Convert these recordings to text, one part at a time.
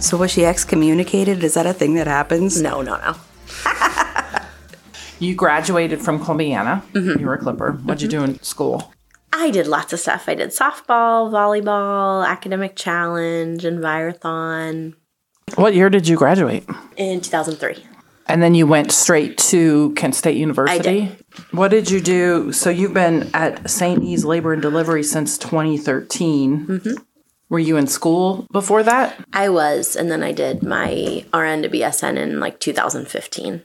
So was she excommunicated? Is that a thing that happens? No, no, no. You graduated from Columbiana. You were a Clipper. What'd you do in school? I did lots of stuff. I did softball, volleyball, academic challenge, envirothon What year did you graduate? in 2003. And then you went straight to Kent State University. I did. What did you do? So you've been at St. E's Labor and Delivery since 2013. Mm-hmm. Were you in school before that? I was, and then I did my RN to BSN in like 2015.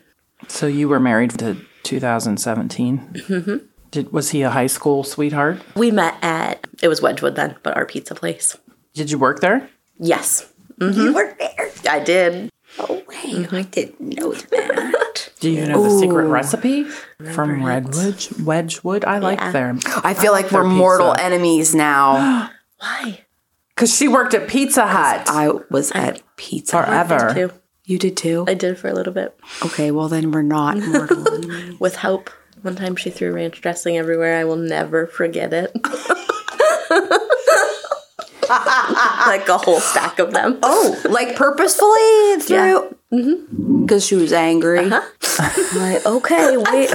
So you were married to 2017. Mm-hmm. Did was he a high school sweetheart? We met at, it was Wedgewood then, but our pizza place. Did you work there? Yes, You worked there. I did. Oh, hey, I didn't know that. Do you know the secret recipe from Redwood? Wedgewood, I like Yeah. them. I feel like we're mortal pizza. enemies now. Why? Because she worked at Pizza Hut I was at Pizza. Hut. forever. You did too? I did for a little bit. Okay, well then we're not mortal enemies. With Hope. One time she threw ranch dressing everywhere. I will never forget it. like a whole stack of them. Oh, like purposefully through? Because mm-hmm. she was angry. Uh-huh. like, okay, wait.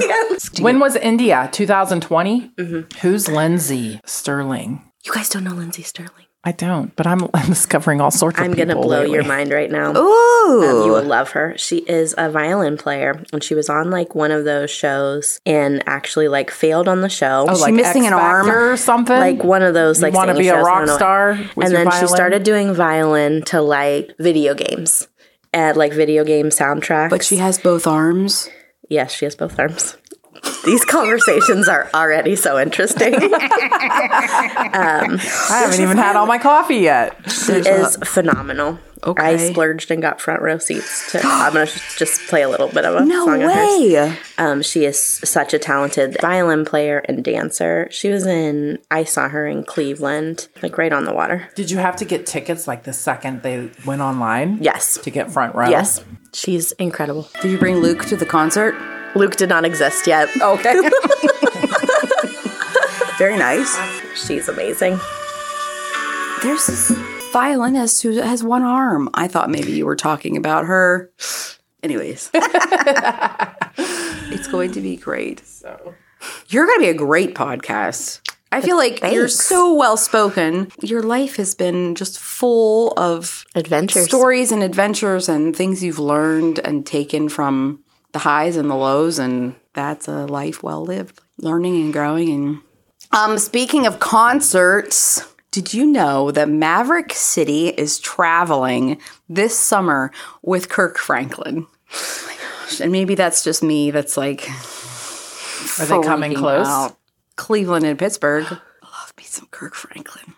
When was India? 2020? Mm-hmm. Who's Lindsey Stirling? You guys don't know Lindsey Stirling. I don't, but I'm, I'm discovering all sorts of I'm gonna blow lately. your mind right now. Ooh. Um, you will love her. She is a violin player, and she was on like one of those shows, and actually like failed on the show. Oh, she missing X an arm? Or something? like one of those like want to be a shows, I rock star? with and your then she started doing violin to like video games at like video game soundtracks. But she has both arms. yes, she has both arms. These conversations are already so interesting. I haven't even had all my coffee yet. She is phenomenal. Okay. I splurged and got front row seats. To, I'm gonna just play a little bit of a No song of hers. way. Um, she is such a talented violin player and dancer. She was in. I saw her in Cleveland, like right on the water. Did you have to get tickets like the second they went online? Yes, To get front row? yes, she's incredible. Did you bring Luke to the concert? Luke did not exist yet. Okay. Very nice. She's amazing. There's this violinist who has one arm. I thought maybe you were talking about her. Anyways, it's going to be great. So. You're going to be a great podcast. I feel like you're so well spoken. Your life has been just full of Adventures. stories and adventures and things you've learned and taken from the highs and the lows and that's a life well lived learning and growing and um speaking of concerts did you know that Maverick City is traveling this summer with Kirk Franklin? Oh my gosh. And maybe that's just me that's like Are they coming close? out. Cleveland and Pittsburgh. I love me some Kirk Franklin.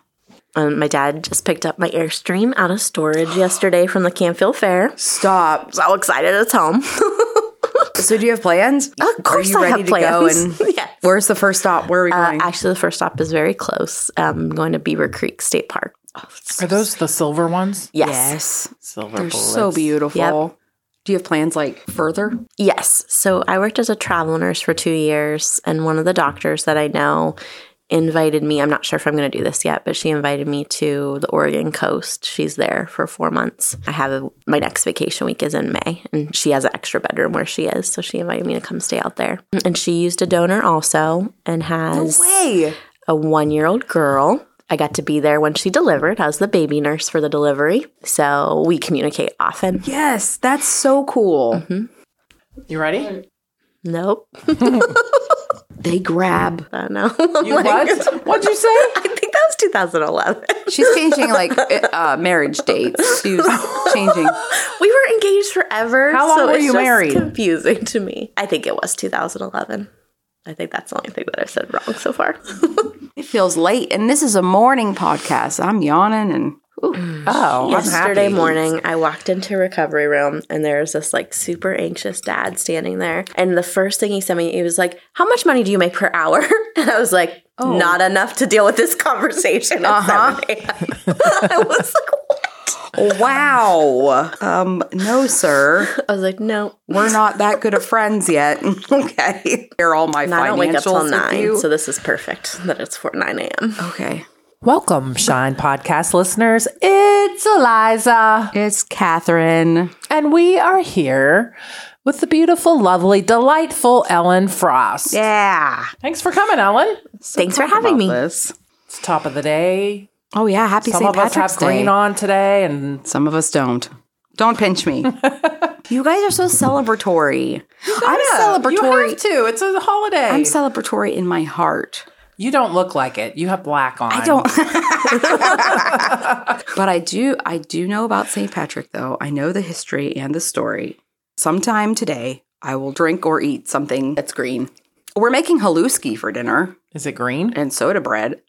Um, my dad just picked up my Airstream out of storage yesterday from the Canfield Fair. Stop. So excited it's home. So do you have plans? of course, Are you I ready have to go? plans. And yes. where's the first stop? Where are we Uh, going? actually, the first stop is very close. I'm going to Beaver Creek State Park. Are those the silver ones? Yes. yes. Silver They're bullets. so beautiful. Yep. Do you have plans like further? Yes. So I worked as a travel nurse for two years, and one of the doctors that I know invited me. I'm not sure if I'm going to do this yet, but she invited me to the Oregon coast. She's there for four months. I have a, my next vacation week is in May, and she has an extra bedroom where she is. So she invited me to come stay out there. And she used a donor also and has Way. a one year old girl. I got to be there when she delivered. I was the baby nurse for the delivery. So we communicate often. Yes, that's so cool. Mm-hmm. You ready? Nope. They grab. I don't know. You what? What'd you say? I think that was 2011. She's changing like uh, marriage dates. She was changing. we were engaged forever. How long so were it's you just married? Confusing to me. I think it was 2011. I think that's the only thing that I've said wrong so far. It feels late, and this is a morning podcast. I'm yawning, and Oh, I'm Yesterday morning, I walked into recovery room and there's this like super anxious dad standing there. And the first thing he said me, he was like, "How much money do you make per hour?" And I was like, "Not enough to deal with this conversation." At Uh-huh. 7 a.m. I was like, what? Wow. Um, no, sir. I was like, "No, We're not that good of friends yet. okay. Here are all my and I financials don't wake up till nine, you. so this is perfect that it's for nine a.m." okay. Welcome, Shine Podcast listeners. It's Eliza, It's Catherine. and we are here with the beautiful, lovely, delightful Ellen Frost. Yeah. Thanks for coming, Ellen. Thanks for having me. This. It's top of the day. Oh yeah, happy Some St. of us Patrick's have Day. green on today, and Some of us don't. Don't pinch me. you guys are so celebratory. I'm celebratory. You have to. It's a holiday. I'm celebratory in my heart. You don't look like it. You have black on. I don't. but I do. I do know about St. Patrick, though. I know the history and the story. Sometime today, I will drink or eat something that's green. We're making haluski for dinner Is it green? and soda bread.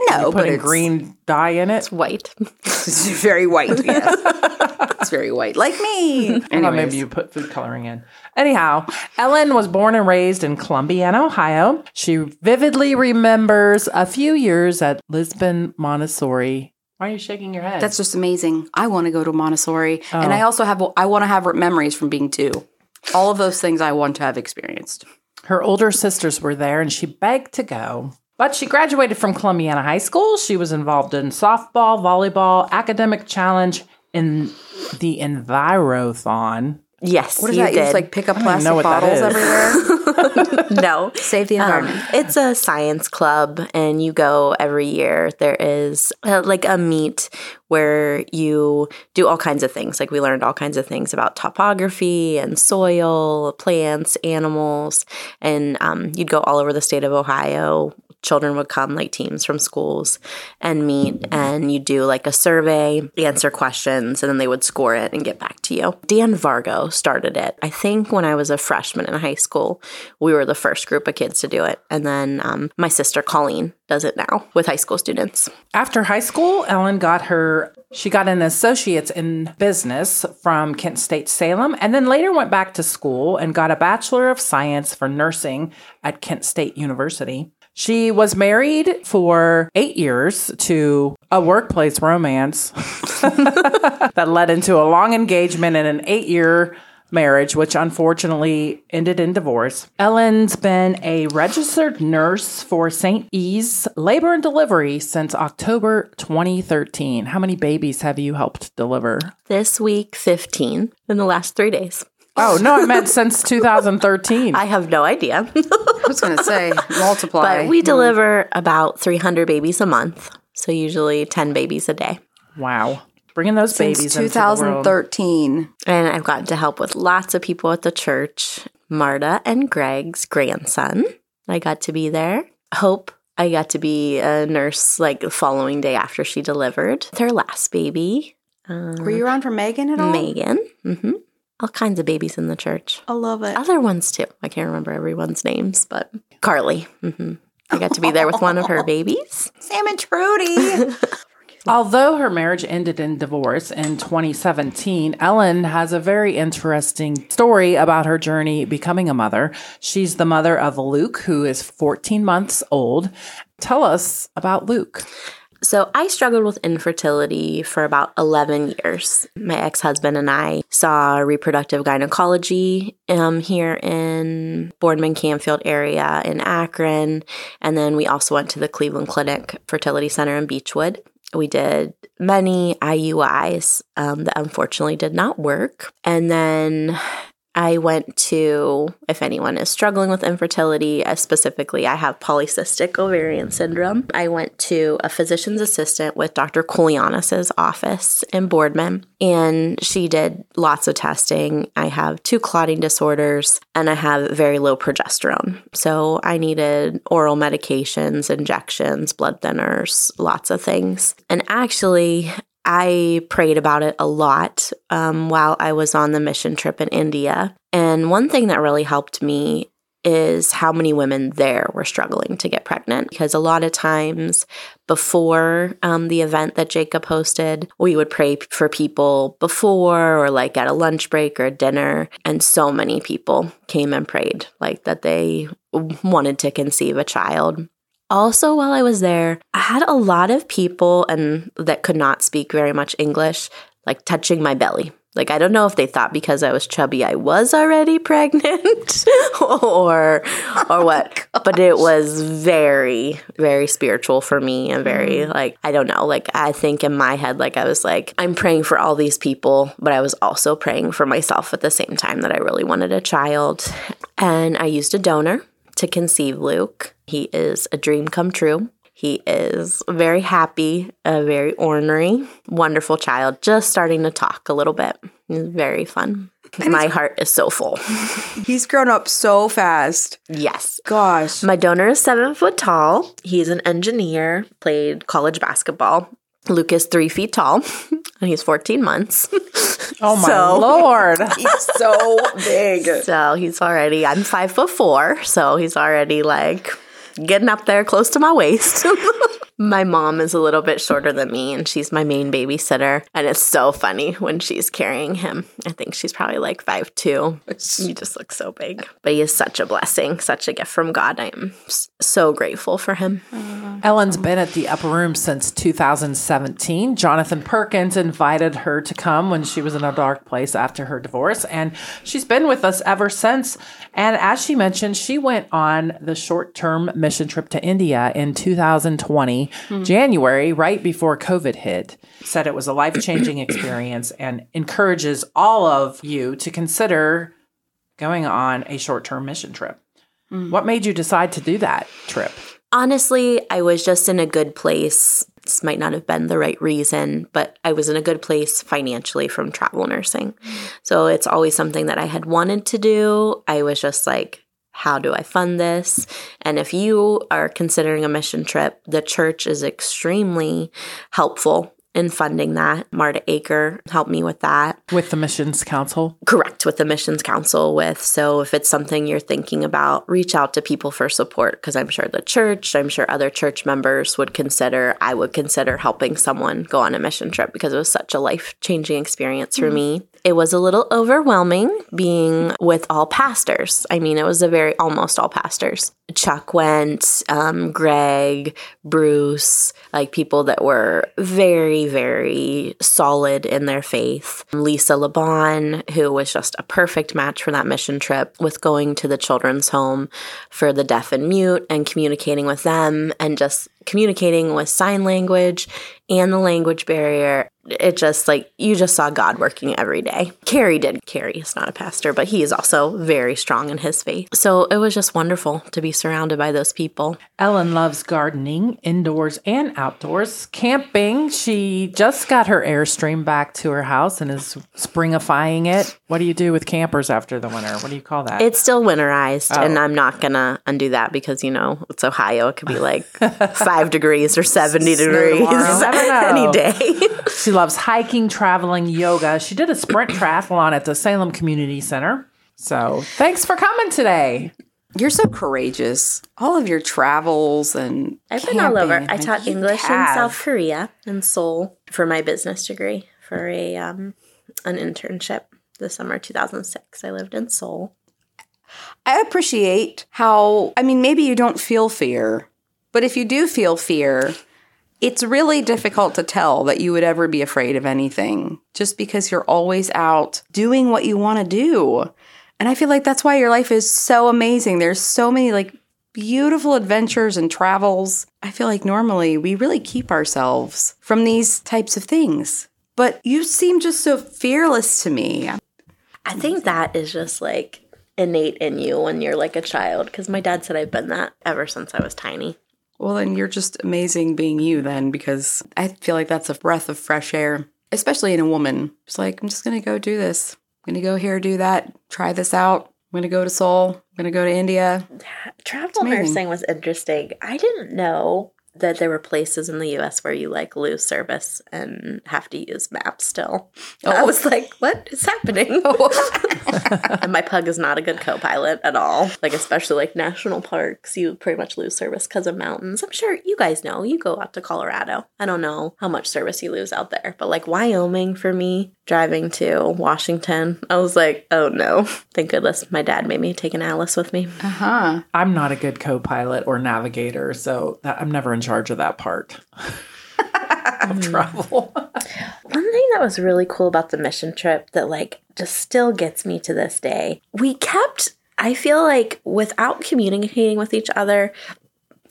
No, but a green dye in it. It's white. It's very white. Yes, it's very white, like me. I Anyways, maybe you put food coloring in. Anyhow, Ellen was born and raised in Columbiana, Ohio. She vividly remembers a few years at Lisbon Montessori. Why are you shaking your head? that's just amazing. I want to go to Montessori, and I oh. also have. I want to have memories from being two. All of those things I want to have experienced. Her older sisters were there and she begged to go. But she graduated from Columbiana High School. She was involved in softball, volleyball, academic challenge, in the Envirothon. Yes, What is you that? You did. just like pick up don't know plastic bottles everywhere. no, Save the Um, environment. it's a science club, and you go every year. There is uh, like a meet where you do all kinds of things. Like we learned all kinds of things about topography and soil, plants, animals, and um, you'd go all over the state of Ohio. Children would come, like teams from schools, and meet, and you do like a survey, answer questions, and then they would score it and get back to you. Dan Vargo started it. I think when I was a freshman in high school, we were the first group of kids to do it. And then um, my sister Colleen does it now with high school students. After high school, Ellen got her she got an associate's in business from Kent State Salem and then later went back to school and got a bachelor of science for nursing at Kent State University. She was married for 8 years to a workplace romance that led into a long engagement and an 8-year marriage, which unfortunately ended in divorce. Ellen's been a registered nurse for St. E's Labor and Delivery since October 2013. How many babies have you helped deliver? This week, 15 in the last three days. Oh, no, I meant since 2013. I have no idea. I was going to say multiply. but we deliver about 300 babies a month. So usually 10 babies a day. wow. Bringing those since babies into the world. 2013. And I've gotten to help with lots of people at the church. Marta and Greg's grandson. I got to be there. Hope. I got to be a nurse like the following day after she delivered their last baby. Were you around for Megan at all? Megan. hmm All kinds of babies in the church. I love it. Other ones too. I can't remember everyone's names, but Carly. hmm I got to be there with one of her babies. Sam and Trudy. Although her marriage ended in divorce in 2017, Ellen has a very interesting story about her journey becoming a mother. She's the mother of Luke, who is 14 months old. Tell us about Luke. So I struggled with infertility for about 11 years. My ex-husband and I saw reproductive gynecology um, here in Boardman Canfield area in Akron. And then we also went to the Cleveland Clinic Fertility Center in Beechwood. We did many IUIs um, that unfortunately did not work. And then I went to, if anyone is struggling with infertility, uh, specifically, I have polycystic ovarian syndrome. I went to a physician's assistant with Dr. Koulianis's office in Boardman, and she did lots of testing. I have two clotting disorders, and I have very low progesterone. So I needed oral medications, injections, blood thinners, lots of things. And actually, I prayed about it a lot um, while I was on the mission trip in India. And one thing that really helped me is how many women there were struggling to get pregnant. Because a lot of times before um, the event that Jacob hosted, we would pray for people before or like at a lunch break or dinner. And so many people came and prayed, like that they wanted to conceive a child. Also, while I was there, I had a lot of people and that could not speak very much English, like touching my belly. Like I don't know if they thought because I was chubby I was already pregnant or or oh what, but it was very very spiritual for me and very mm. like I don't know, like I think in my head like I was like I'm praying for all these people, but I was also praying for myself at the same time that I really wanted a child. And I used a donor to conceive Luke. He is a dream come true. He is very happy, a very ornery, wonderful child, just starting to talk a little bit. He's very fun. My heart is so full. He's grown up so fast. Yes. Gosh. My donor is seven foot tall. He's an engineer, played college basketball. Luke is three feet tall, and he's 14 months. Oh my So- lord. He's so big. So he's already, I'm five foot four. So he's already like getting up there close to my waist. my mom is a little bit shorter than me and she's my main babysitter. And it's so funny when she's carrying him. I think she's probably like five two. He just looks so big. But he is such a blessing, such a gift from God. I am so grateful for him. Uh, Ellen's been at the upper room since 2017. Jonathan Perkins invited her to come when she was in a dark place after her divorce, and she's been with us ever since. And as she mentioned, she went on the short term mission trip to India in 2020, January, right before COVID hit. Said it was a life changing experience and encourages all of you to consider going on a short term mission trip. Mm. What made you decide to do that trip? Honestly, I was just in a good place. This might not have been the right reason, but I was in a good place financially from travel nursing. So it's always something that I had wanted to do. I was just like, how do I fund this? And if you are considering a mission trip, the church is extremely helpful in funding that. Marta Aker helped me with that. With the Missions Council? Correct, with the Missions Council with. So if it's something you're thinking about, reach out to people for support because I'm sure the church, I'm sure other church members would consider, I would consider helping someone go on a mission trip because it was such a life changing experience for mm. me. It was a little overwhelming being with all pastors. I mean, it was a very almost all pastors. Chuck went, um, Greg, Bruce, like people that were very, very solid in their faith. Lisa Laban, who was just a perfect match for that mission trip with going to the children's home for the deaf and mute and communicating with them and just communicating with sign language and the language barrier. It just like you just saw God working every day. Carrie did. Carrie is not a pastor, but he is also very strong in his faith. So it was just wonderful to be surrounded by those people. Ellen loves gardening, indoors and outdoors. Camping, she just got her Airstream back to her house and is springifying it. What do you do with campers after the winter? What do you call that? It's still winterized, oh. and I'm not gonna undo that because you know it's Ohio. It could be like five degrees or seventy degrees tomorrow. Any day. she loves hiking, traveling, yoga. She did a sprint triathlon at the Salem Community Center. So thanks for coming today. You're so courageous. All of your travels and I've been all over. I taught English in. South Korea and Seoul for my business degree for a um, an internship the summer 2006. I lived in Seoul. I appreciate how, I mean, maybe you don't feel fear, but if you do feel fear, it's really difficult to tell that you would ever be afraid of anything just because you're always out doing what you want to do. And I feel like that's why your life is so amazing. There's so many like beautiful adventures and travels. I feel like normally we really keep ourselves from these types of things. But you seem just so fearless to me. I think that is just like innate in you when you're like a child because my dad said I've been that ever since I was tiny. Well, then you're just amazing being you, then, because I feel like that's a breath of fresh air, especially in a woman. It's like, I'm just going to go do this. Going to go here, do that, try this out. I'm going to go to Seoul. I'm going to go to India. Travel nursing was interesting. I didn't know that there were places in the US where you like lose service and have to use maps still. I was like, what is happening? and my pug is not a good co pilot at all. Like, especially like national parks, you pretty much lose service because of mountains. I'm sure you guys know. You go out to Colorado. I don't know how much service you lose out there, but like Wyoming for me, driving to Washington, I was like, oh no. Thank goodness my dad made me take an Alice with me. Uh Huh. I'm not a good co pilot or navigator, so that, I'm never in charge of that part of hmm. travel. One thing that was really cool about the mission trip that like just still gets me to this day, we kept I feel like without communicating with each other,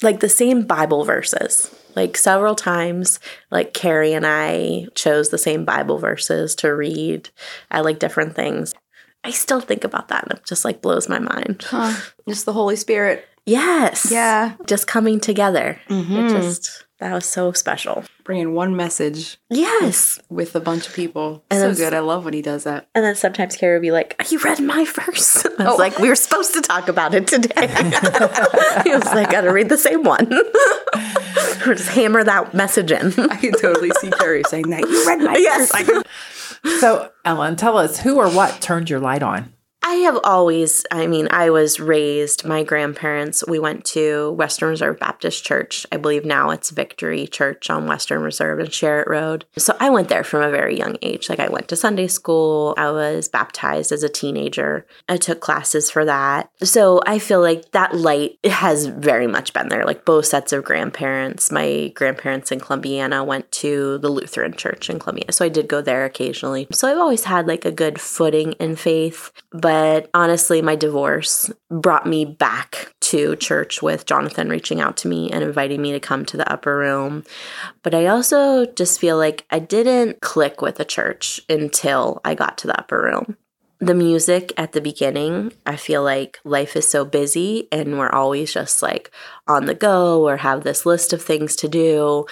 like the same Bible verses. Like several times, like Carrie and I chose the same Bible verses to read at like different things. I still think about that and it just like blows my mind. Huh. Just the Holy Spirit. Yes. Yeah. Just coming together. It mm-hmm. just, that was so special. Bringing one message Yes. with a bunch of people. And so it's- good. I love when he does that. And then sometimes Carrie would be like, You read my verse? I was oh. like, We were supposed to talk about it today. he was like, I Gotta read the same one. or just hammer that message in. I can totally see Carrie saying that. You read my Yes. verse. I so, Ellen, tell us who or what turned your light on? I have always, I mean, I was raised, my grandparents, we went to Western Reserve Baptist Church. I believe now it's Victory Church on Western Reserve and Sherritt Road. So I went there from a very young age. Like I went to Sunday school, I was baptized as a teenager, I took classes for that. So I feel like that light has very much been there. Like both sets of grandparents, my grandparents in Columbiana went to the Lutheran Church in Columbiana. So I did go there occasionally. So I've always had like a good footing in faith. But honestly, my divorce brought me back to church with Jonathan reaching out to me and inviting me to come to the upper room. But I also just feel like I didn't click with the church until I got to the upper room. The music at the beginning, I feel like life is so busy and we're always just like on the go or have this list of things to do.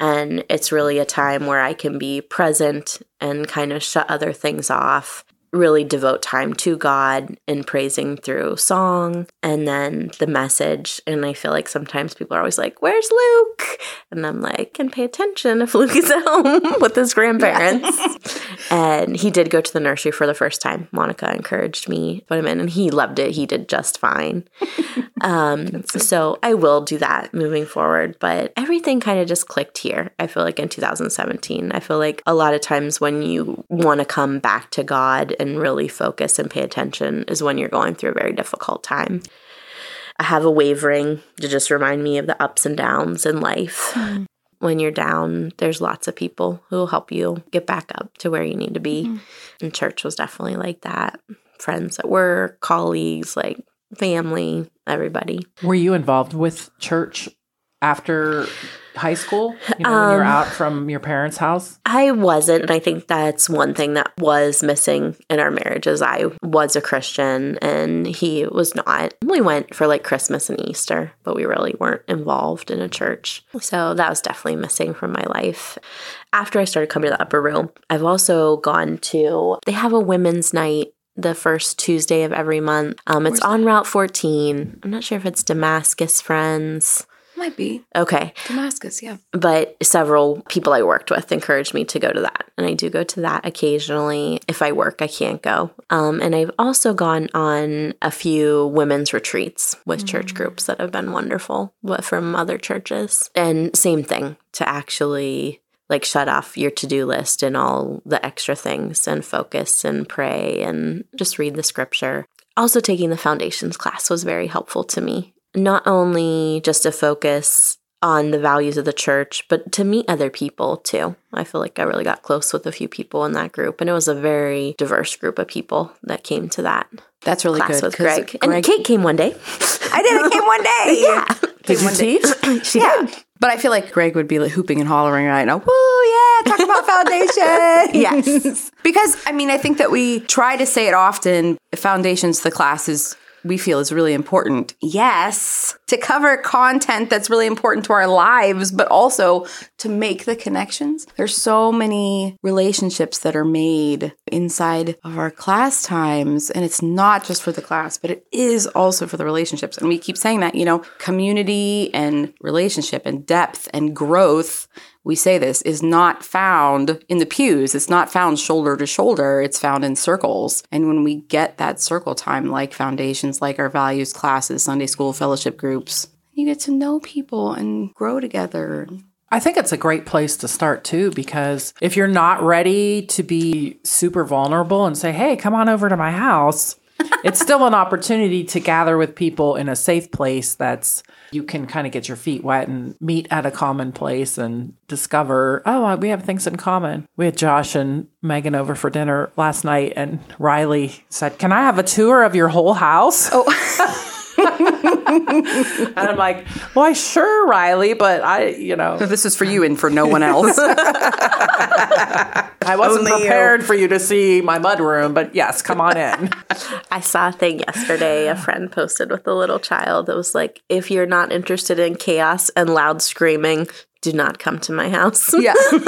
And it's really a time where I can be present and kind of shut other things off really devote time to God and praising through song and then the message. And I feel like sometimes people are always like, Where's Luke? And I'm like, Can pay attention if Luke is at home with his grandparents. and he did go to the nursery for the first time. Monica encouraged me to put him in, and he loved it. He did just fine. Um, so I will do that moving forward. But everything kind of just clicked here. I feel like in 2017. I feel like a lot of times when you want to come back to God and really focus and pay attention is when you're going through a very difficult time. I have a wavering to just remind me of the ups and downs in life. Mm-hmm. When you're down, there's lots of people who will help you get back up to where you need to be. Mm-hmm. And church was definitely like that. Friends at work, colleagues, like family, everybody. Were you involved with church after high school? You know, when you were out from your parents' house? I wasn't, and I think that's one thing that was missing in our marriage is I was a Christian and he was not. We went for like Christmas and Easter, but we really weren't involved in a church. So that was definitely missing from my life. After I started coming to the upper room, I've also gone to they have a women's night the first Tuesday of every month. Um, it's on Route 14. I'm not sure if it's Damascus Friends. Might be. Okay Damascus, yeah. but several people I worked with encouraged me to go to that. And I do go to that occasionally. If I work, I can't go. Um, and I've also gone on a few women's retreats with church groups that have been wonderful but from other churches. And same thing to actually like shut off your to-do list and all the extra things and focus and pray and just read the scripture. Also taking the foundations class was very helpful to me. Not only just to focus on the values of the church, but to meet other people too. I feel like I really got close with a few people in that group, and it was a very diverse group of people that came to that That's really class good. with 'cause Greg. And Kate came one day. I did. I came one day. yeah, Did you teach? she Yeah. did. But I feel like Greg would be like hooping and hollering right now. Woo, yeah, talk about foundation. Yes. Because I mean, I think that we try to say it often. Foundations, the classes we feel is really important. Yes, to cover content that's really important to our lives, but also to make the connections. There's so many relationships that are made inside of our class times. And it's not just for the class, but it is also for the relationships. And we keep saying that, you know, community and relationship and depth and growth we say this is not found in the pews. It's not found shoulder to shoulder. It's found in circles. And when we get that circle time, like foundations, like our values classes, Sunday school fellowship groups, you get to know people and grow together. I think it's a great place to start too, because if you're not ready to be super vulnerable and say, hey, come on over to my house, it's still an opportunity to gather with people in a safe place that's you can kind of get your feet wet and meet at a common place and discover, oh, uh, we have things in common. We had Josh and Megan over for dinner last night, and Riley said, Can I have a tour of your whole house? Oh. and I'm like, why, sure, Riley, but I, you know. This is for you and for no one else. I wasn't Only prepared you. for you to see my mudroom, but yes, come on in. I saw a thing yesterday a friend posted with a little child that was like, if you're not interested in chaos and loud screaming, do not come to my house. Yeah. Wasn't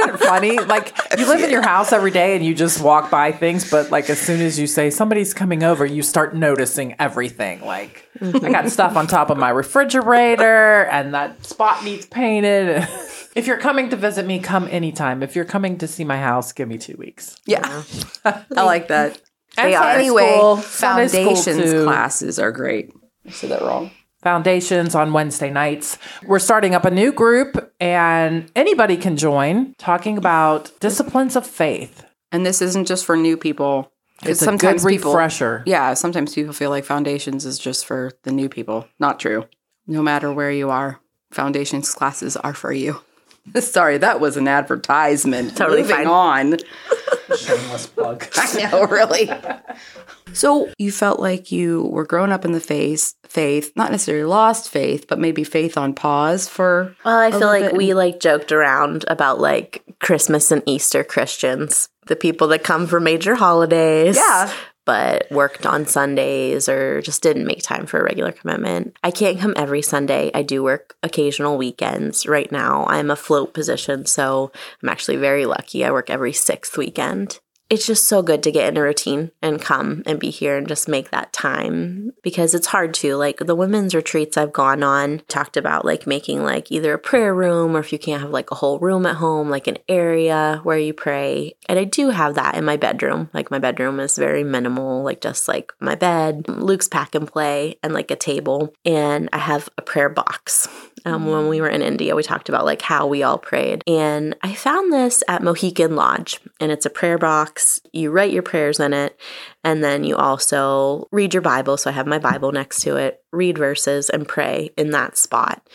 it funny? Like you live in your house every day and you just walk by things, but like as soon as you say somebody's coming over, you start noticing everything. Like I got stuff on top of my refrigerator and that spot needs painted. if you're coming to visit me, come anytime. If you're coming to see my house, give me two weeks. Yeah. I like that. And anyway, school, foundations classes are great. I said that wrong. Foundations on Wednesday nights. We're starting up a new group, and anybody can join talking about disciplines of faith. And this isn't just for new people. It's a good refresher. People, yeah, sometimes people feel like foundations is just for the new people. Not true. No matter where you are, foundations classes are for you. Sorry, that was an advertisement. Totally Moving fine. on. Shameless plug. I know, really. So you felt like you were growing up in the faith, faith, not necessarily lost faith, but maybe faith on pause for. Well, I feel like we like joked around about like Christmas and Easter Christians, the people that come for major holidays. Yeah but worked on Sundays or just didn't make time for a regular commitment. I can't come every Sunday. I do work occasional weekends. Right now, I'm a float position, so I'm actually very lucky. I work every sixth weekend it's just so good to get in a routine and come and be here and just make that time because it's hard to like the women's retreats I've gone on talked about like making like either a prayer room or if you can't have like a whole room at home like an area where you pray. And I do have that in my bedroom. Like my bedroom is very minimal like just like my bed. Luke's pack and play and like a table. And I have a prayer box um, when we were in India, we talked about like how we all prayed. And I found this at Mohican Lodge, and it's a prayer box. You write your prayers in it, and then you also read your Bible. So I have my Bible next to it, read verses, and pray in that spot.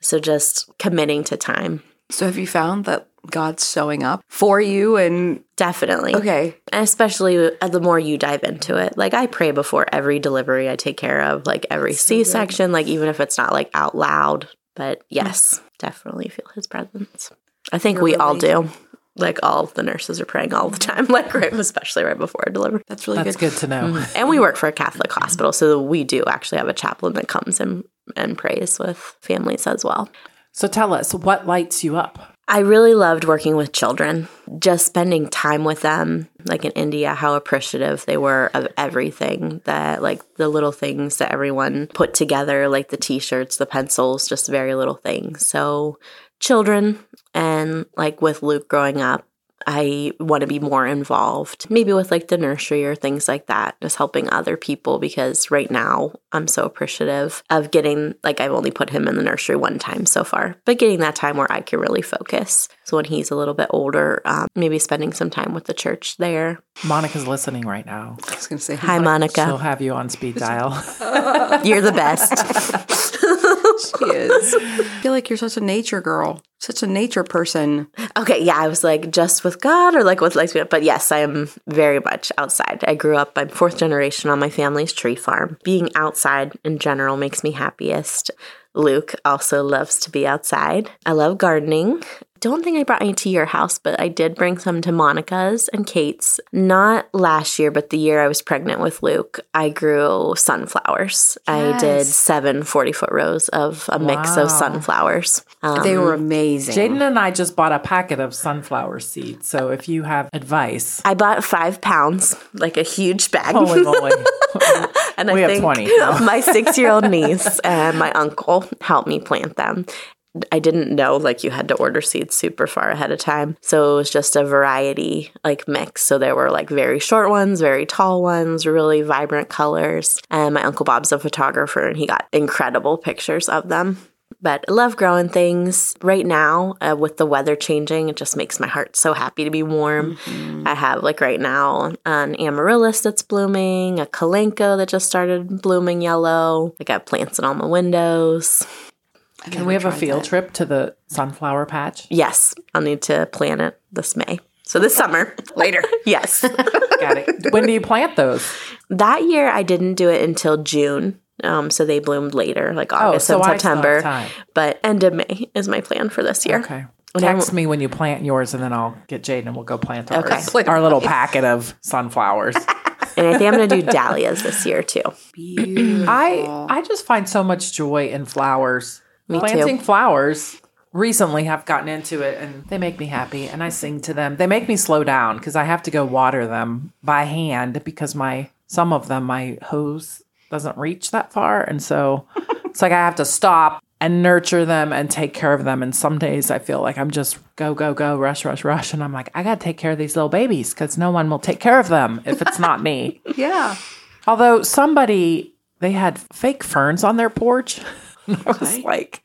So just committing to time. So have you found that God's showing up for you and definitely. Okay. And especially uh, the more you dive into it. Like I pray before every delivery I take care of, like every C-section, like even if it's not like out loud, but yes, definitely feel his presence. I think You're we really all do. Like all the nurses are praying all the time, like right, especially right before I deliver. That's really That's good. good to know. Mm-hmm. And we work for a Catholic hospital, so we do actually have a chaplain that comes and and prays with families as well. So tell us what lights you up. I really loved working with children, just spending time with them. Like in India, how appreciative they were of everything that, like the little things that everyone put together, like the t shirts, the pencils, just very little things. So, children, and like with Luke growing up, I want to be more involved, maybe with like the nursery or things like that, just helping other people because right now I'm so appreciative of getting, like, I've only put him in the nursery one time so far, but getting that time where I can really focus. So when he's a little bit older, um, maybe spending some time with the church there. Monica's listening right now. I was going to say, Hi, Monica. She'll have you on speed dial. You're the best. she is. I feel like you're such a nature girl, such a nature person. Okay, yeah, I was like just with God or like with like, but yes, I am very much outside. I grew up, I'm fourth generation on my family's tree farm. Being outside in general makes me happiest. Luke also loves to be outside. I love gardening don't think I brought any to your house, but I did bring some to Monica's and Kate's. Not last year, but the year I was pregnant with Luke, I grew sunflowers. I did Yes. seven 40 foot rows of a mix of sunflowers. Um, they were amazing. Jaden and I just bought a packet of sunflower seeds. So if you have advice, I bought five pounds, like a huge bag. holy moly. and We I have think 20 now. my six year old niece and my uncle helped me plant them. I didn't know like you had to order seeds super far ahead of time. So it was just a variety like mix. So there were like very short ones, very tall ones, really vibrant colors. And my uncle Bob's a photographer and he got incredible pictures of them. But I love growing things. Right now, uh, with the weather changing, it just makes my heart so happy to be warm. I have, like, right now, an amaryllis that's blooming, a kalanchoe that just started blooming yellow. I got plants in all my windows. Can we have a field trip to the sunflower patch? Yes, I'll need to plan it this May. So this summer. later. yes. Got it. when do you plant those? that year, I didn't do it until June. Um, so they bloomed later, like August so and I still have September. But end of May is my plan for this year. Okay. Text me when you plant yours, and then I'll get Jaden and we'll go plant ours. Okay. Our little packet of sunflowers. And I think I'm going to do dahlias this year too. I I just find so much joy in flowers. Me too. Planting flowers. Recently, have gotten into it, and they make me happy. And I sing to them. They make me slow down because I have to go water them by hand because my some of them my hose doesn't reach that far, and so it's like I have to stop and nurture them and take care of them. And some days I feel like I'm just go go go rush rush rush, and I'm like I got to take care of these little babies because no one will take care of them if it's not me. Yeah. Although somebody they had fake ferns on their porch. I was like,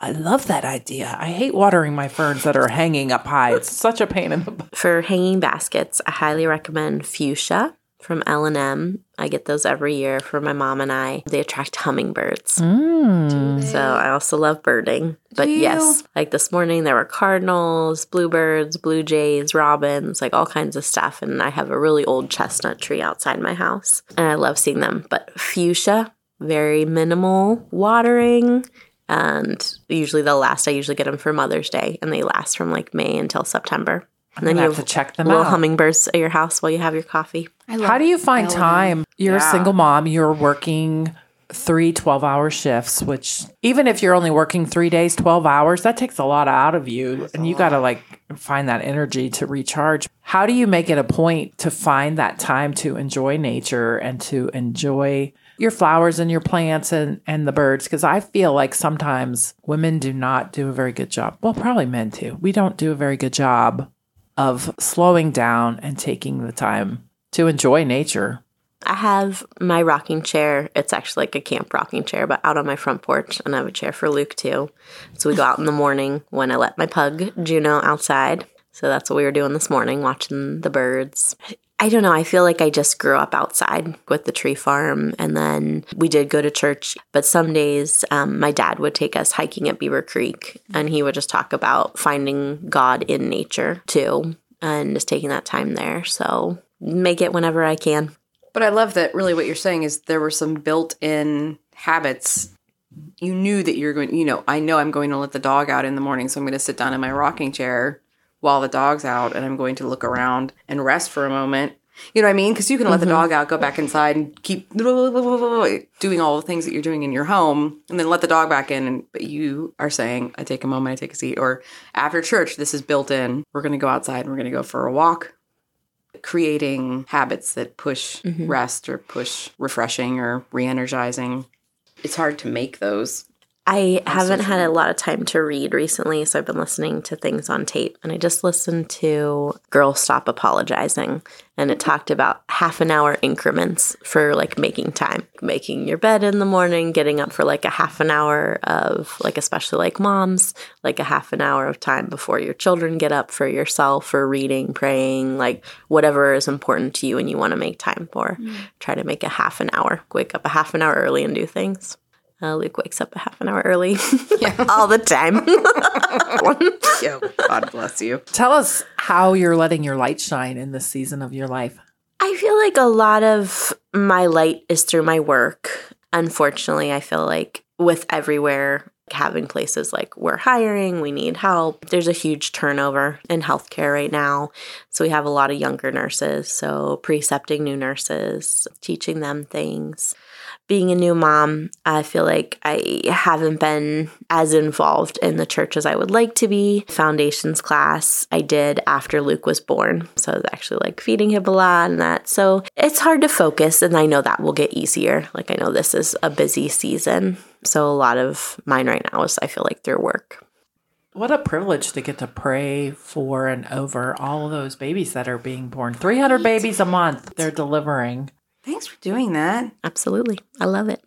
I love that idea. I hate watering my ferns that are hanging up high. It's such a pain in the butt. For hanging baskets, I highly recommend fuchsia from L&M. I get those every year for my mom and I. They attract hummingbirds. Mm. So I also love birding. But yes, like this morning there were cardinals, bluebirds, blue jays, robins, like all kinds of stuff. And I have a really old chestnut tree outside my house. And I love seeing them. But fuchsia, very minimal watering. And usually they'll last. I usually get them for Mother's Day, and they last from like May until September. And then you have to check them little out. hummingbirds at your house while you have your coffee. How do you find time? You're a single mom, you're working three 12 hour shifts, which even if you're only working three days, 12 hours, that takes a lot out of you. and you got to like find that energy to recharge. How do you make it a point to find that time to enjoy nature and to enjoy your flowers and your plants and, and the birds? Because I feel like sometimes women do not do a very good job. Well, probably men too. We don't do a very good job of slowing down and taking the time to enjoy nature. I have my rocking chair. It's actually like a camp rocking chair, but out on my front porch. And I have a chair for Luke too. So we go out in the morning when I let my pug, Juno, outside. So that's what we were doing this morning, watching the birds. I don't know. I feel like I just grew up outside with the tree farm. And then we did go to church. But some days um, my dad would take us hiking at Beaver Creek and he would just talk about finding God in nature too and just taking that time there. So make it whenever I can. But I love that really what you're saying is there were some built in habits. You knew that you're going, you know, I know I'm going to let the dog out in the morning, so I'm going to sit down in my rocking chair while the dog's out and I'm going to look around and rest for a moment. You know what I mean? Because you can let the mm-hmm. dog out, go back inside, and keep doing all the things that you're doing in your home, and then let the dog back in. And but you are saying, "I take a moment, I take a seat," or after church, this is built in. We're going to go outside and we're going to go for a walk creating habits that push mm-hmm. rest or push refreshing or re-energizing it's hard to make those I haven't had a lot of time to read recently, so I've been listening to things on tape. And I just listened to Girl Stop Apologizing, and it talked about half an hour increments for like making time, making your bed in the morning, getting up for like a half an hour of like, especially like moms, like a half an hour of time before your children get up for yourself, for reading, praying, like whatever is important to you and you want to make time for. Mm. Try to make a half an hour, wake up a half an hour early and do things. Uh, Luke wakes up a half an hour early all the time. yeah god bless you Tell us how you're letting your light shine in this season of your life. I feel like a lot of my light is through my work. Unfortunately, I feel like with everywhere having places like we're hiring, we need help. There's a huge turnover in healthcare right now. So we have a lot of younger nurses. So precepting new nurses, teaching them things being a new mom, I feel like I haven't been as involved in the church as I would like to be. Foundations class I did after Luke was born. So I was actually like feeding him a lot and that. So it's hard to focus, and I know that will get easier. Like I know this is a busy season. So a lot of mine right now is I feel like through work. What a privilege to get to pray for and over all of those babies that are being born. 300 babies a month they're delivering. Thanks for doing that. Absolutely. I love it.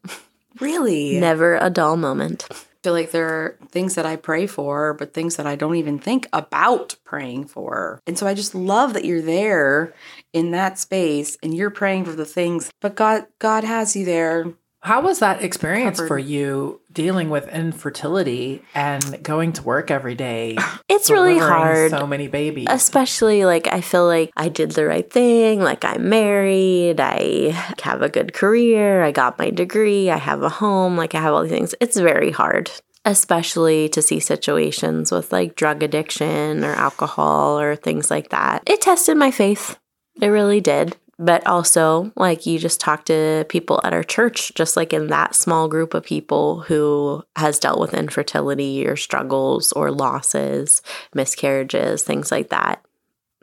Really? Never a dull moment. I feel like there are things that I pray for, but things that I don't even think about praying for. And so I just love that you're there in that space and you're praying for the things, but God God has you there. How was that experience Covered. for you dealing with infertility and going to work every day? It's really hard. So many babies. especially like I feel like I did the right thing. Like I'm married, I have a good career, I got my degree, I have a home, like I have all these things. It's very hard, especially to see situations with like drug addiction or alcohol or things like that. It tested my faith. It really did. But also, like you just talk to people at our church, just like in that small group of people who has dealt with infertility or struggles or losses, miscarriages, things like that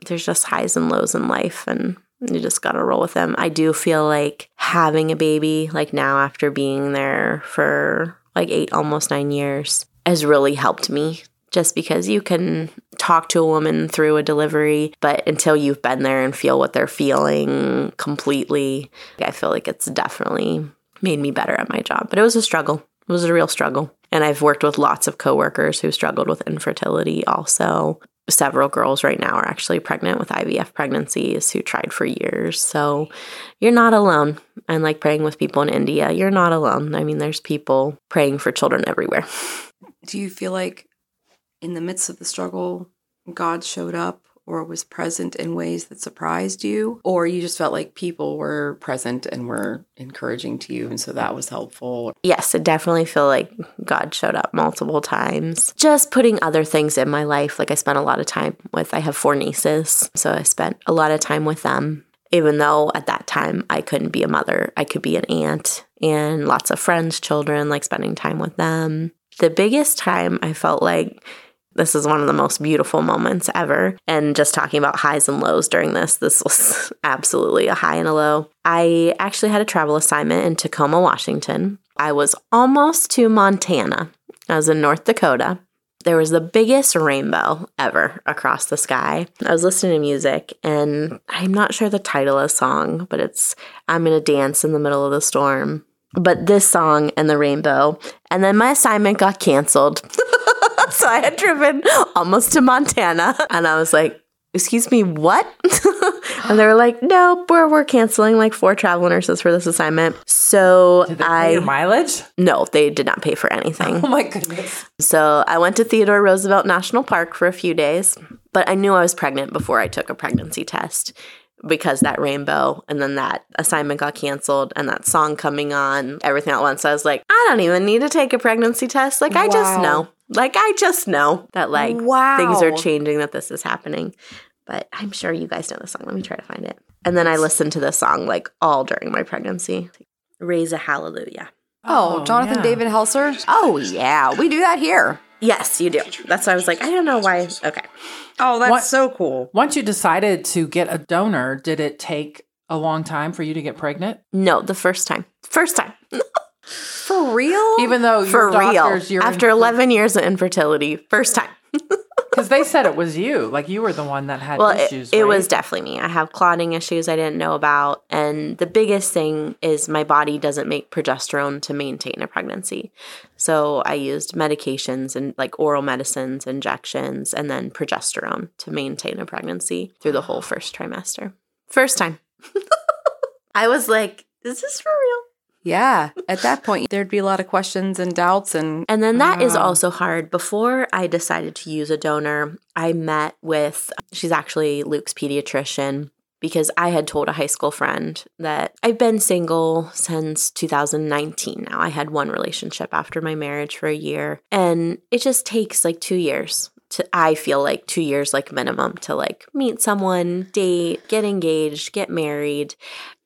there's just highs and lows in life and you just got to roll with them. I do feel like having a baby, like now after being there for like eight, almost nine years, has really helped me just because you can talk to a woman through a delivery, but until you've been there and feel what they're feeling completely, I feel like it's definitely made me better at my job. But it was a struggle. It was a real struggle. And I've worked with lots of coworkers who struggled with infertility also several girls right now are actually pregnant with IVF pregnancies who tried for years. So you're not alone. And like praying with people in India, you're not alone. I mean, there's people praying for children everywhere. Do you feel like in the midst of the struggle, God showed up or was present in ways that surprised you? Or you just felt like people were present and were encouraging to you, and so that was helpful? Yes, I definitely feel like God showed up multiple times. Just putting other things in my life. Like I spent a lot of time with, I have four nieces. So I spent a lot of time with them. Even though at that time I couldn't be a mother, I could be an aunt and lots of friends' children, like spending time with them. The biggest time I felt like this is one of the most beautiful moments ever. And just talking about highs and lows during this, this was absolutely a high and a low. I actually had a travel assignment in Tacoma, Washington. I was almost to Montana. I was in North Dakota. There was the biggest rainbow ever across the sky. I was listening to music, and I'm not sure the title of the song, but it's I'm Gonna Dance in the Middle of the Storm. But this song and the rainbow, and then my assignment got canceled. so I had driven almost to Montana, and I was like, "Excuse me, what?" and they were like, "No, we're we're canceling like four travel nurses for this assignment." So Did they pay I your mileage? no, they did not pay for anything. Oh my goodness. So I went to Theodore Roosevelt National Park for a few days, but I knew I was pregnant before I took a pregnancy test because that rainbow and then that assignment got canceled and that song coming on, everything at once. I was like, I don't even need to take a pregnancy test. Like, I just know. Like, I just know that, like, Wow. things are changing, that this is happening. But I'm sure you guys know the song. Let me try to find it. And then I listened to the song, like, all during my pregnancy. Raise a hallelujah. Oh, oh, Jonathan yeah. David Helser? Oh, yeah. We do that here. Yes, you do. That's why I was like, I don't know why. Okay. Oh, that's What- so cool. Once you decided to get a donor, did it take a long time for you to get pregnant? No, the first time. First time. For real? Even though For your real. doctors, you're After 11 years of infertility, first time. because they said it was you, like you were the one that had Well, it, issues. it right? was definitely me. I have clotting issues I didn't know about. And the biggest thing is my body doesn't make progesterone to maintain a pregnancy. So I used medications and like oral medicines, injections, and then progesterone to maintain a pregnancy through the whole first trimester. First time. I was like, is this for real? Yeah. At that point, there'd be a lot of questions and doubts. And And then that is Wow. also hard. Before I decided to use a donor, I met with, she's actually Luke's pediatrician. because I had told a high school friend that I've been single since 2019 now. I had one relationship after my marriage for a year, and it just takes like two years to I feel like 2 years like minimum to like meet someone, date, get engaged, get married.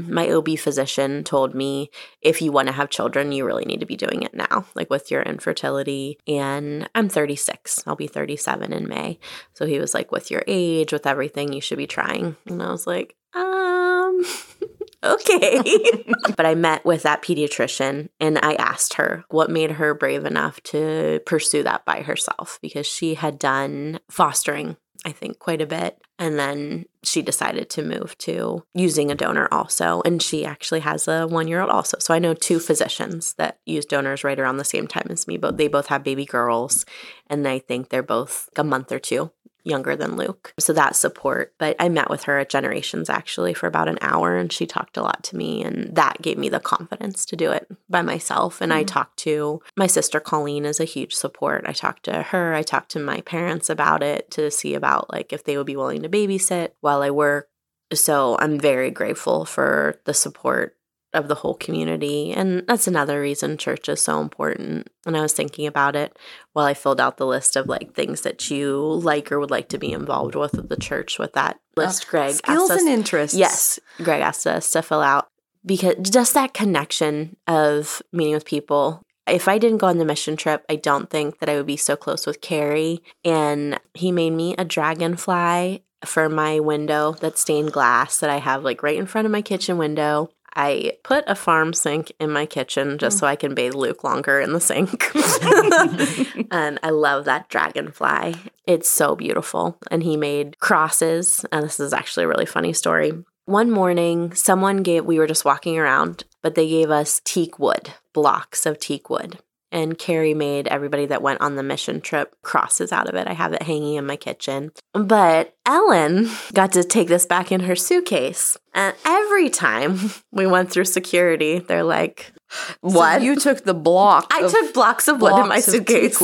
My OB physician told me if you want to have children, you really need to be doing it now, like with your infertility. And I'm 36. I'll be 37 in May. So he was like with your age, with everything, you should be trying. And I was like, um okay. but I met with that pediatrician and I asked her what made her brave enough to pursue that by herself because she had done fostering, I think, quite a bit. And then she decided to move to using a donor also. And she actually has a one year old also. So I know two physicians that use donors right around the same time as me, but they both have baby girls. And I think they're both a month or two younger than Luke. So that support. But I met with her at Generations actually for about an hour and she talked a lot to me. And that gave me the confidence to do it by myself. And mm-hmm. I talked to my sister Colleen is a huge support. I talked to her. I talked to my parents about it to see about like if they would be willing to babysit while I work. So I'm very grateful for the support of the whole community. And that's another reason church is so important. And I was thinking about it while I filled out the list of like things that you like or would like to be involved with at the church with that list. Uh, Greg skills us, and interests. Yes, Greg asked us to fill out because just that connection of meeting with people. If I didn't go on the mission trip, I don't think that I would be so close with Carrie. And he made me a dragonfly for my window that's stained glass that I have like right in front of my kitchen window. I put a farm sink in my kitchen just mm. so I can bathe Luke longer in the sink. and I love that dragonfly. It's so beautiful. And he made crosses. And this is actually a really funny story. One morning, someone gave, we were just walking around, but they gave us teak wood, blocks of teak wood and Carrie made everybody that went on the mission trip crosses out of it. I have it hanging in my kitchen. But Ellen got to take this back in her suitcase. And every time we went through security, they're like, what? So you took the block. I took blocks of wood in my suitcase.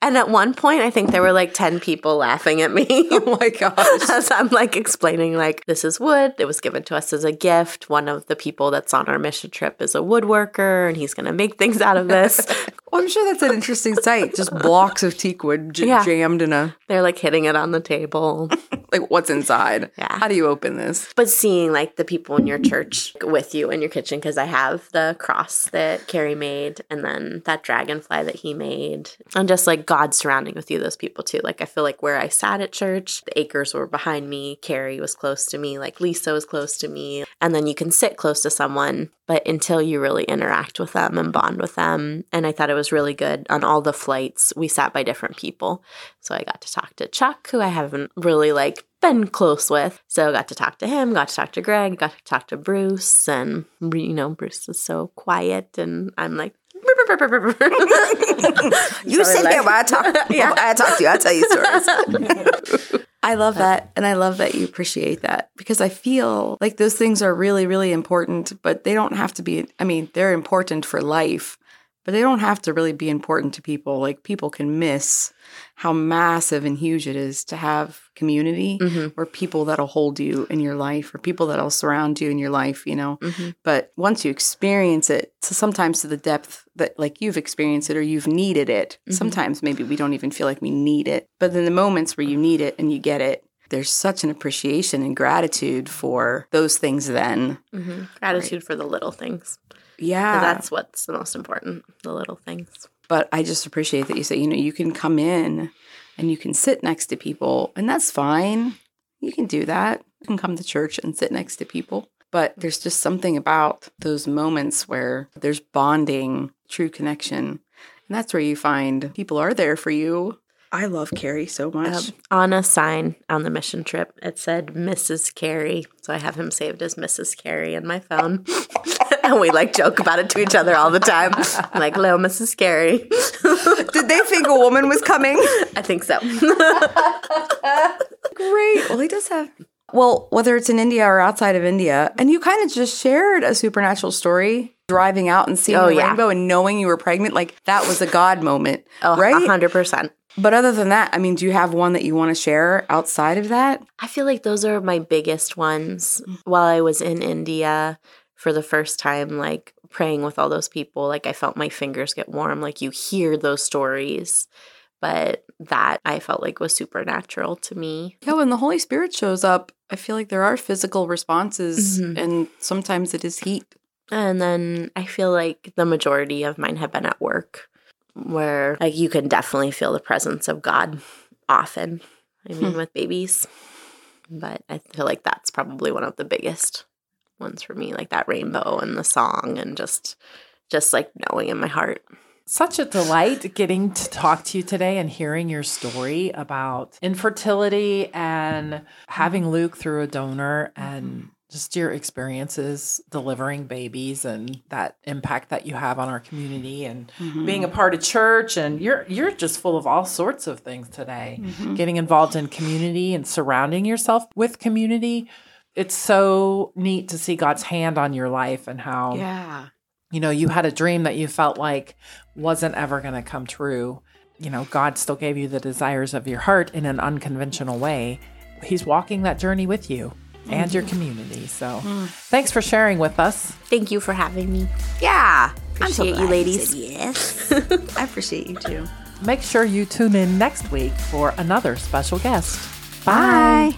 And at one point, I think there were like 10 people laughing at me. Oh my gosh. as I'm like explaining, like, this is wood. It was given to us as a gift. One of the people that's on our mission trip is a woodworker and he's going to make things out of this. well, I'm sure that's an interesting sight. Just blocks of teak wood j- yeah. jammed in a. They're like hitting it on the table. Like, what's inside? Yeah. How do you open this? But seeing like the people in your church with you in your kitchen, because I have the cross that Carrie made and then that dragonfly that he made. And just like God surrounding with you, those people too. Like I feel like where I sat at church, the acres were behind me, Carrie was close to me, like Lisa was close to me. And then you can sit close to someone, but until you really interact with them and bond with them. And I thought it was really good. On all the flights, we sat by different people. So I got to talk to Chuck, who I haven't really like been close with. So I got to talk to him, got to talk to Greg, got to talk to Bruce, and you know, Bruce is so quiet, and I'm like. you sit here while I talk. Yeah. I talk to you. I tell you stories. I love that. And I love that you appreciate that because I feel like those things are really, really important, but they don't have to be, I mean, they're important for life, but they don't have to really be important to people. Like people can miss how massive and huge it is to have community mm-hmm. or people that'll hold you in your life or people that'll surround you in your life, you know. Mm-hmm. But once you experience it, so sometimes to the depth that like you've experienced it or you've needed it, mm-hmm. sometimes maybe we don't even feel like we need it. But in the moments where you need it and you get it, there's such an appreciation and gratitude for those things then. Mm-hmm. Gratitude right. for the little things. Yeah. That's what's the most important, the little things. But I just appreciate that you say, you know, you can come in and you can sit next to people, and that's fine. You can do that. You can come to church and sit next to people. But there's just something about those moments where there's bonding, true connection. And that's where you find people are there for you I love Carrie so much. Um, on a sign on the mission trip, it said Mrs. Carrie. So I have him saved as Mrs. Carrie in my phone. and we like joke about it to each other all the time. I'm like, hello, Mrs. Carrie. Did they think a woman was coming? I think so. Great. Well, he does have well, whether it's in India or outside of India, and you kind of just shared a supernatural story driving out and seeing oh, the yeah. rainbow and knowing you were pregnant, like that was a God moment, oh, right? hundred percent. But other than that, I mean, do you have one that you want to share outside of that? I feel like those are my biggest ones. While I was in India for the first time, like praying with all those people, like I felt my fingers get warm. Like you hear those stories, but that I felt like was supernatural to me. Yeah, when the Holy Spirit shows up, I feel like there are physical responses, Mhm. and sometimes it is heat. And then I feel like the majority of mine have been at work, where like you can definitely feel the presence of God often. I mean, with babies, but I feel like that's probably one of the biggest ones for me, like that rainbow and the song, and just just like knowing in my heart. Such a delight getting to talk to you today and hearing your story about infertility and having Luke through a donor and just your experiences delivering babies and that impact that you have on our community and mm-hmm. being a part of church and you're you're just full of all sorts of things today. Mm-hmm. Getting involved in community and surrounding yourself with community. It's so neat to see God's hand on your life and how Yeah. you know, you had a dream that you felt like wasn't ever going to come true. You know, God still gave you the desires of your heart in an unconventional way. He's walking that journey with you and your mm-hmm. community. So, mm. thanks for sharing with us. Thank you for having me. Yeah. Appreciate you, ladies. yes. I appreciate you too. Make sure you tune in next week for another special guest. Bye.